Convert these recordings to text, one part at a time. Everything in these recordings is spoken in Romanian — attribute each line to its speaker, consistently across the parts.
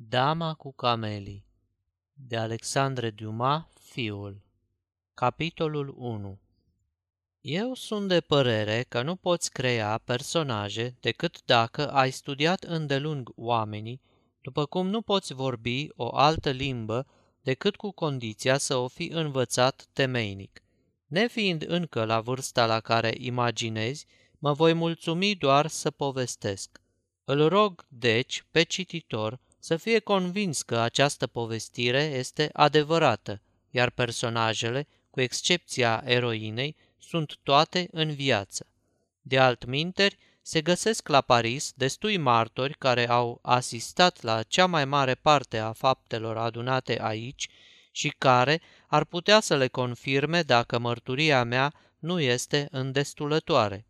Speaker 1: Dama cu camelii de Alexandre Dumas, fiul Capitolul 1 Eu sunt de părere că nu poți crea personaje decât dacă ai studiat îndelung oamenii, după cum nu poți vorbi o altă limbă decât cu condiția să o fi învățat temeinic. Nefiind încă la vârsta la care imaginezi, mă voi mulțumi doar să povestesc. Îl rog, deci, pe cititor să fie convins că această povestire este adevărată, iar personajele, cu excepția eroinei, sunt toate în viață. De altminteri, se găsesc la Paris destui martori care au asistat la cea mai mare parte a faptelor adunate aici și care ar putea să le confirme dacă mărturia mea nu este îndestulătoare.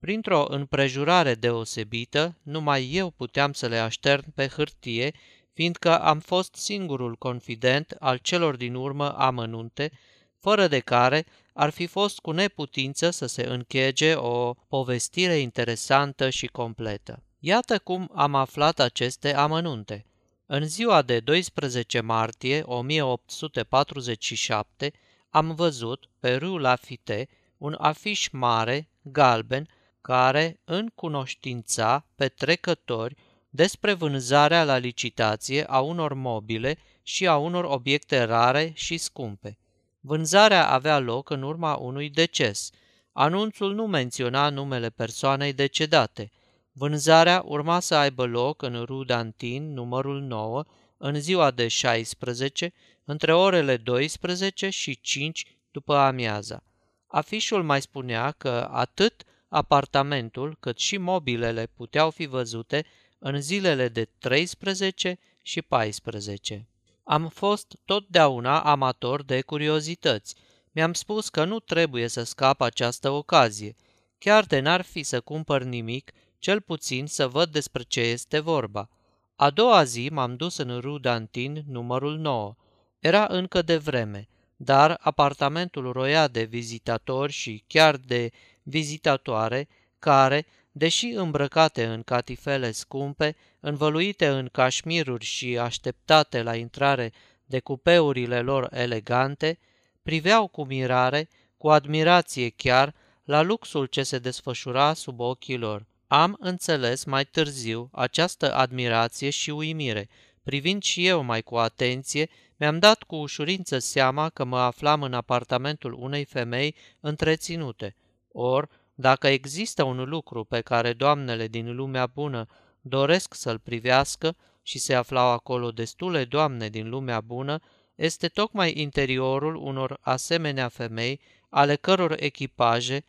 Speaker 1: Printr-o împrejurare deosebită, numai eu puteam să le aștern pe hârtie, fiindcă am fost singurul confident al celor din urmă amănunte, fără de care ar fi fost cu neputință să se închege o povestire interesantă și completă. Iată cum am aflat aceste amănunte. În ziua de 12 martie 1847 am văzut pe Rue Lafite un afiș mare, galben, care încunoștința pe trecători despre vânzarea la licitație a unor mobile și a unor obiecte rare și scumpe. Vânzarea avea loc în urma unui deces. Anunțul nu menționa numele persoanei decedate. Vânzarea urma să aibă loc în Rue Dantin, numărul 9, în ziua de 16, între orele 12 și 5 după amiaza. Afișul mai spunea că atât apartamentul cât și mobilele puteau fi văzute în zilele de 13 și 14. Am fost totdeauna amator de curiozități. Mi-am spus că nu trebuie să scap această ocazie. Chiar de n-ar fi să cumpăr nimic, cel puțin să văd despre ce este vorba. A doua zi m-am dus în Rue Dantin, numărul 9. Era încă de vreme, dar apartamentul roia de vizitatori și chiar de vizitatoare care, deși îmbrăcate în catifele scumpe, învăluite în cașmiruri și așteptate la intrare de cupeurile lor elegante, priveau cu mirare, cu admirație chiar, la luxul ce se desfășura sub ochii lor. Am înțeles mai târziu această admirație și uimire. Privind și eu mai cu atenție, mi-am dat cu ușurință seama că mă aflam în apartamentul unei femei întreținute. Or, dacă există un lucru pe care doamnele din lumea bună doresc să-l privească și se aflau acolo destule doamne din lumea bună, este tocmai interiorul unor asemenea femei ale căror echipaje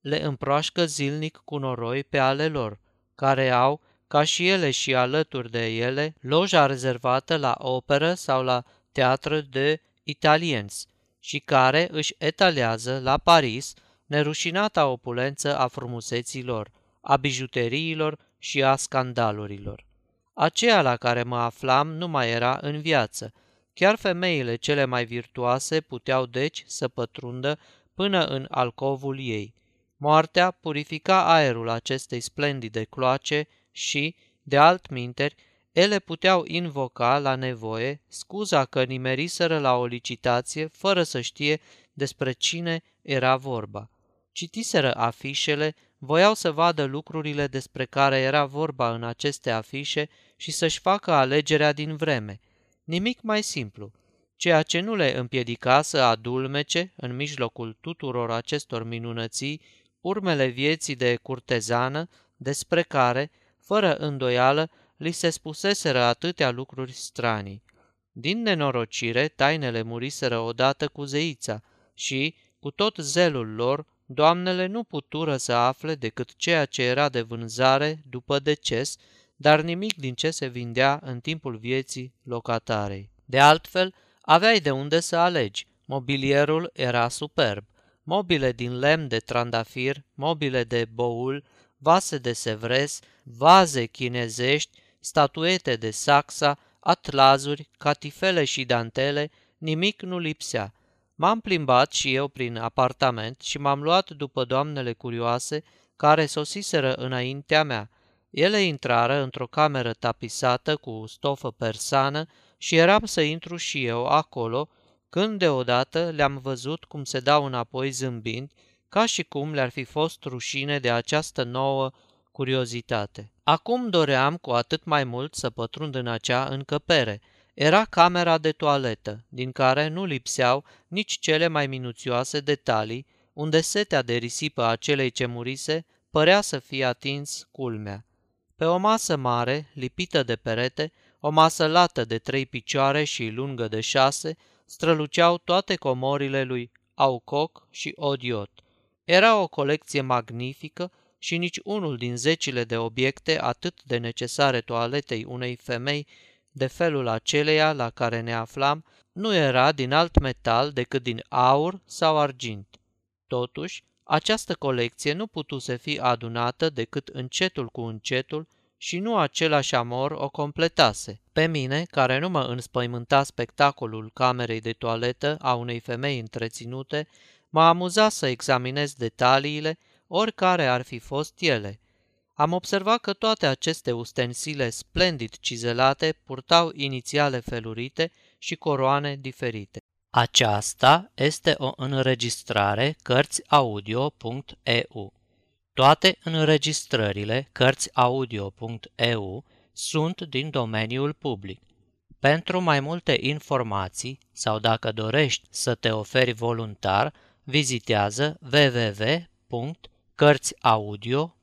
Speaker 1: le împroașcă zilnic cu noroi pe ale lor, care au, ca și ele și alături de ele, loja rezervată la operă sau la teatră de italienți și care își etalează la Paris nerușinata opulență a frumuseților, a bijuteriilor și a scandalurilor. Aceea la care mă aflam nu mai era în viață. Chiar femeile cele mai virtuoase puteau deci să pătrundă până în alcovul ei. Moartea purifica aerul acestei splendide cloace și, de altminteri, ele puteau invoca la nevoie scuza că nimeriseră la o licitație fără să știe despre cine era vorba citiseră afișele, voiau să vadă lucrurile despre care era vorba în aceste afișe și să-și facă alegerea din vreme. Nimic mai simplu. Ceea ce nu le împiedica să adulmece, în mijlocul tuturor acestor minunății, urmele vieții de curtezană, despre care, fără îndoială, li se spuseseră atâtea lucruri stranii. Din nenorocire, tainele muriseră odată cu zeița și, cu tot zelul lor, Doamnele nu putură să afle decât ceea ce era de vânzare după deces, dar nimic din ce se vindea în timpul vieții locatarei. De altfel, aveai de unde să alegi. Mobilierul era superb. Mobile din lemn de trandafir, mobile de boul, vase de sevres, vaze chinezești, statuete de saxa, atlazuri, catifele și dantele, nimic nu lipsea. M-am plimbat și eu prin apartament și m-am luat după doamnele curioase care sosiseră înaintea mea. Ele intrară într-o cameră tapisată cu stofă persană și eram să intru și eu acolo, când deodată le-am văzut cum se dau înapoi zâmbind, ca și cum le-ar fi fost rușine de această nouă curiozitate. Acum doream cu atât mai mult să pătrund în acea încăpere. Era camera de toaletă, din care nu lipseau nici cele mai minuțioase detalii, unde setea de risipă a celei ce murise părea să fie atins culmea. Pe o masă mare, lipită de perete, o masă lată de trei picioare și lungă de șase, străluceau toate comorile lui Aucoc și Odiot. Era o colecție magnifică și nici unul din zecile de obiecte atât de necesare toaletei unei femei de felul aceleia la care ne aflam, nu era din alt metal decât din aur sau argint. Totuși, această colecție nu putuse fi adunată decât încetul cu încetul și nu același amor o completase. Pe mine, care nu mă înspăimânta spectacolul camerei de toaletă a unei femei întreținute, m-a amuzat să examinez detaliile, oricare ar fi fost ele. Am observat că toate aceste ustensile splendid cizelate purtau inițiale felurite și coroane diferite. Aceasta este o înregistrare Cărțiaudio.eu. Toate înregistrările Cărțiaudio.eu sunt din domeniul public. Pentru mai multe informații sau dacă dorești să te oferi voluntar, vizitează www.cărțiaudio.eu.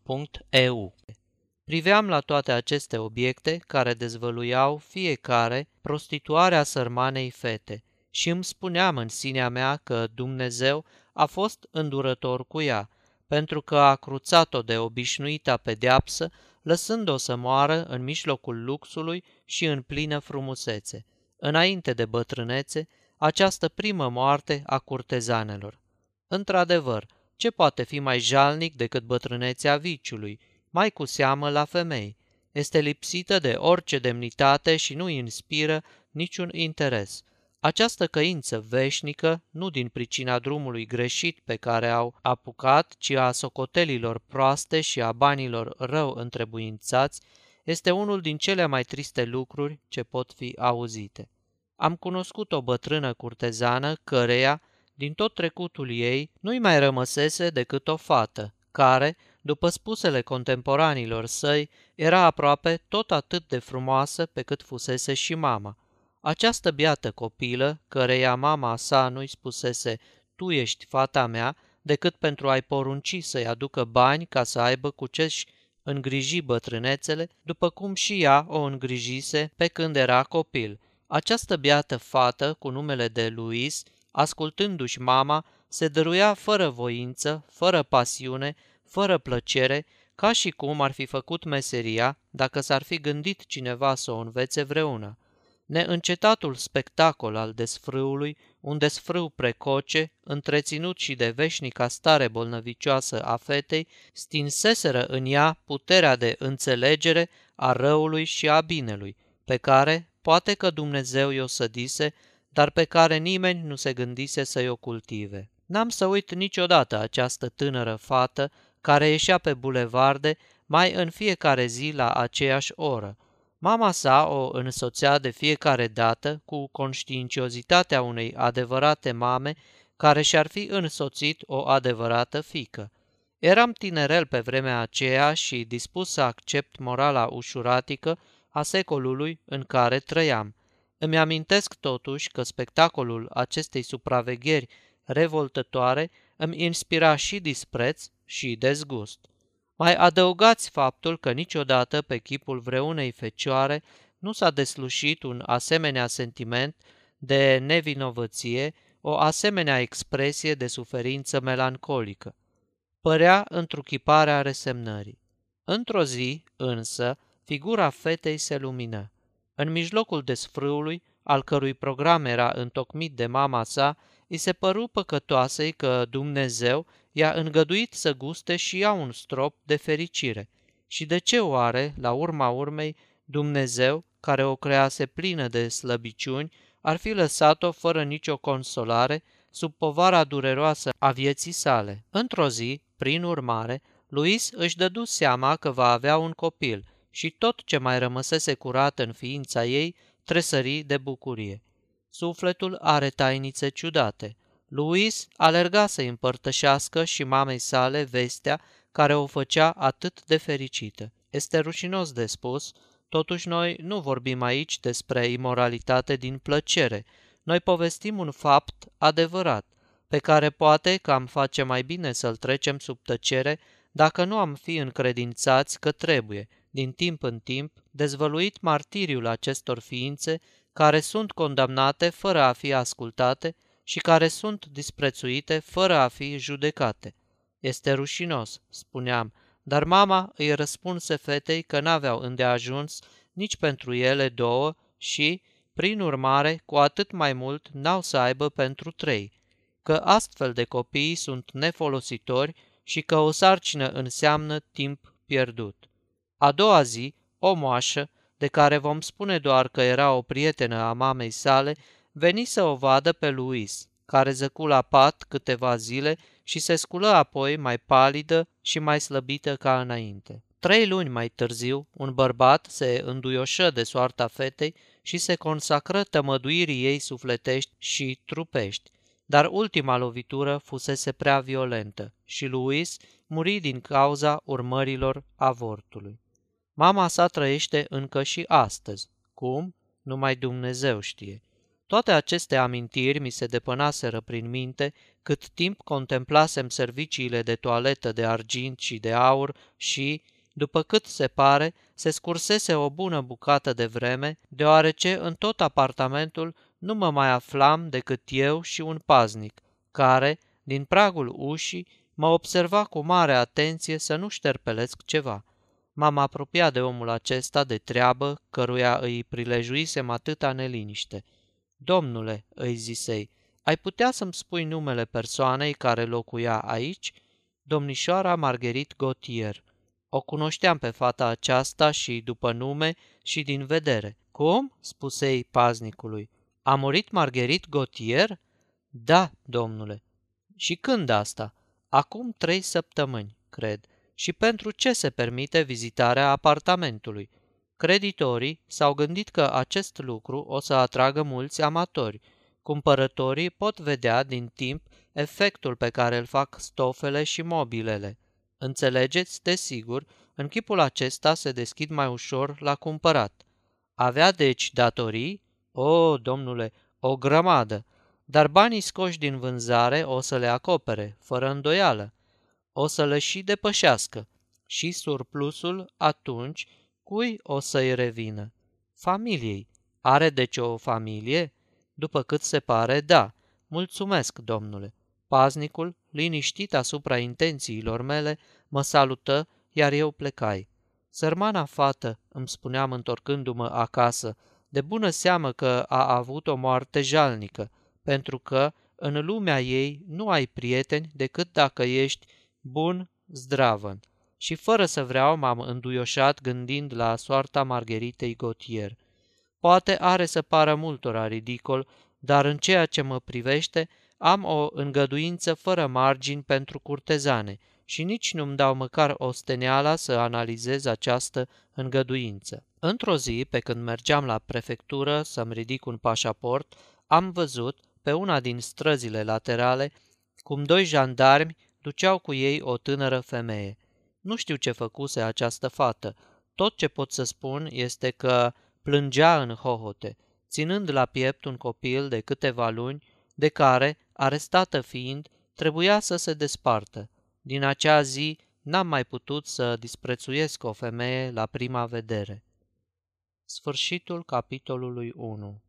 Speaker 1: Priveam la toate aceste obiecte care dezvăluiau fiecare prostituarea sărmanei fete și îmi spuneam în sinea mea că Dumnezeu a fost îndurător cu ea, pentru că a cruțat-o de obișnuita pedeapsă, lăsând-o să moară în mijlocul luxului și în plină frumusețe, înainte de bătrânețe, această primă moarte a curtezanelor. Într-adevăr, ce poate fi mai jalnic decât bătrânețea viciului, mai cu seamă la femei? Este lipsită de orice demnitate și nu inspiră niciun interes. Această căință veșnică, nu din pricina drumului greșit pe care au apucat, ci a socotelilor proaste și a banilor rău întrebuințați, este unul din cele mai triste lucruri ce pot fi auzite. Am cunoscut o bătrână curtezană căreia, din tot trecutul ei, nu-i mai rămăsese decât o fată, care, după spusele contemporanilor săi, era aproape tot atât de frumoasă pe cât fusese și mama. Această biată copilă, căreia mama sa nu-i spusese, tu ești fata mea, decât pentru a-i porunci să-i aducă bani ca să aibă cu ce-și îngriji bătrânețele, după cum și ea o îngrijise pe când era copil. Această biată fată, cu numele de Luis, ascultându-și mama, se dăruia fără voință, fără pasiune, fără plăcere, ca și cum ar fi făcut meseria dacă s-ar fi gândit cineva să o învețe vreuna. Neîncetatul spectacol al desfrâului, un desfrâu precoce, întreținut și de veșnica stare bolnăvicioasă a fetei, stinseseră în ea puterea de înțelegere a răului și a binelui, pe care, poate că Dumnezeu i-o sădise, dar pe care nimeni nu se gândise să-i o cultive. N-am să uit niciodată această tânără fată care ieșea pe bulevarde mai în fiecare zi la aceeași oră, Mama sa o însoțea de fiecare dată cu conștiinciozitatea unei adevărate mame care și-ar fi însoțit o adevărată fică. Eram tinerel pe vremea aceea și dispus să accept morala ușuratică a secolului în care trăiam. Îmi amintesc totuși că spectacolul acestei supravegheri revoltătoare îmi inspira și dispreț și dezgust. Mai adăugați faptul că niciodată pe chipul vreunei fecioare nu s-a deslușit un asemenea sentiment de nevinovăție, o asemenea expresie de suferință melancolică. Părea întruchiparea resemnării. Într-o zi, însă, figura fetei se lumină. În mijlocul desfrâului, al cărui program era întocmit de mama sa, îi se păru păcătoasei că Dumnezeu i-a îngăduit să guste și ea un strop de fericire. Și de ce oare, la urma urmei, Dumnezeu, care o crease plină de slăbiciuni, ar fi lăsat-o fără nicio consolare, sub povara dureroasă a vieții sale? Într-o zi, prin urmare, Luis își dădu seama că va avea un copil și tot ce mai rămăsese curat în ființa ei tresări de bucurie. Sufletul are tainițe ciudate. Luis alerga să împărtășească și mamei sale vestea care o făcea atât de fericită. Este rușinos de spus, totuși noi nu vorbim aici despre imoralitate din plăcere. Noi povestim un fapt adevărat, pe care poate că am face mai bine să-l trecem sub tăcere dacă nu am fi încredințați că trebuie, din timp în timp, dezvăluit martiriul acestor ființe care sunt condamnate fără a fi ascultate și care sunt disprețuite fără a fi judecate. Este rușinos, spuneam, dar mama îi răspunse fetei că n-aveau îndeajuns nici pentru ele două și, prin urmare, cu atât mai mult n-au să aibă pentru trei, că astfel de copii sunt nefolositori și că o sarcină înseamnă timp pierdut. A doua zi, o moașă, de care vom spune doar că era o prietenă a mamei sale, veni să o vadă pe Luis, care zăcu la pat câteva zile și se sculă apoi mai palidă și mai slăbită ca înainte. Trei luni mai târziu, un bărbat se înduioșă de soarta fetei și se consacră tămăduirii ei sufletești și trupești, dar ultima lovitură fusese prea violentă și Luis muri din cauza urmărilor avortului. Mama sa trăiește încă și astăzi. Cum? Numai Dumnezeu știe. Toate aceste amintiri mi se depănaseră prin minte cât timp contemplasem serviciile de toaletă de argint și de aur și, după cât se pare, se scursese o bună bucată de vreme, deoarece în tot apartamentul nu mă mai aflam decât eu și un paznic, care, din pragul ușii, mă observa cu mare atenție să nu șterpelesc ceva. M-am apropiat de omul acesta de treabă, căruia îi prilejuisem atâta neliniște. Domnule, îi zisei, ai putea să-mi spui numele persoanei care locuia aici? Domnișoara Marguerite Gautier. O cunoșteam pe fata aceasta și după nume și din vedere. Cum? spusei paznicului. A murit Marguerite Gautier? Da, domnule. Și când asta? Acum trei săptămâni, cred. Și pentru ce se permite vizitarea apartamentului? Creditorii s-au gândit că acest lucru o să atragă mulți amatori. Cumpărătorii pot vedea din timp efectul pe care îl fac stofele și mobilele. Înțelegeți, desigur, în chipul acesta se deschid mai ușor la cumpărat. Avea deci datorii? O, domnule, o grămadă, dar banii scoși din vânzare o să le acopere, fără îndoială. O să le și depășească. Și surplusul, atunci, cui o să-i revină? Familiei. Are deci o familie? După cât se pare, da. Mulțumesc, domnule. Paznicul, liniștit asupra intențiilor mele, mă salută, iar eu plecai. Sărmana fată, îmi spuneam întorcându-mă acasă, de bună seamă că a avut o moarte jalnică, pentru că în lumea ei nu ai prieteni decât dacă ești bun, zdravăn. Și fără să vreau m-am înduioșat gândind la soarta Margheritei Gautier. Poate are să pară multora ridicol, dar în ceea ce mă privește, am o îngăduință fără margini pentru curtezane și nici nu-mi dau măcar o steneala să analizez această îngăduință. Într-o zi, pe când mergeam la prefectură să-mi ridic un pașaport, am văzut, pe una din străzile laterale, cum doi jandarmi duceau cu ei o tânără femeie. Nu știu ce făcuse această fată. Tot ce pot să spun este că plângea în hohote, ținând la piept un copil de câteva luni, de care, arestată fiind, trebuia să se despartă. Din acea zi n-am mai putut să disprețuiesc o femeie la prima vedere. Sfârșitul capitolului 1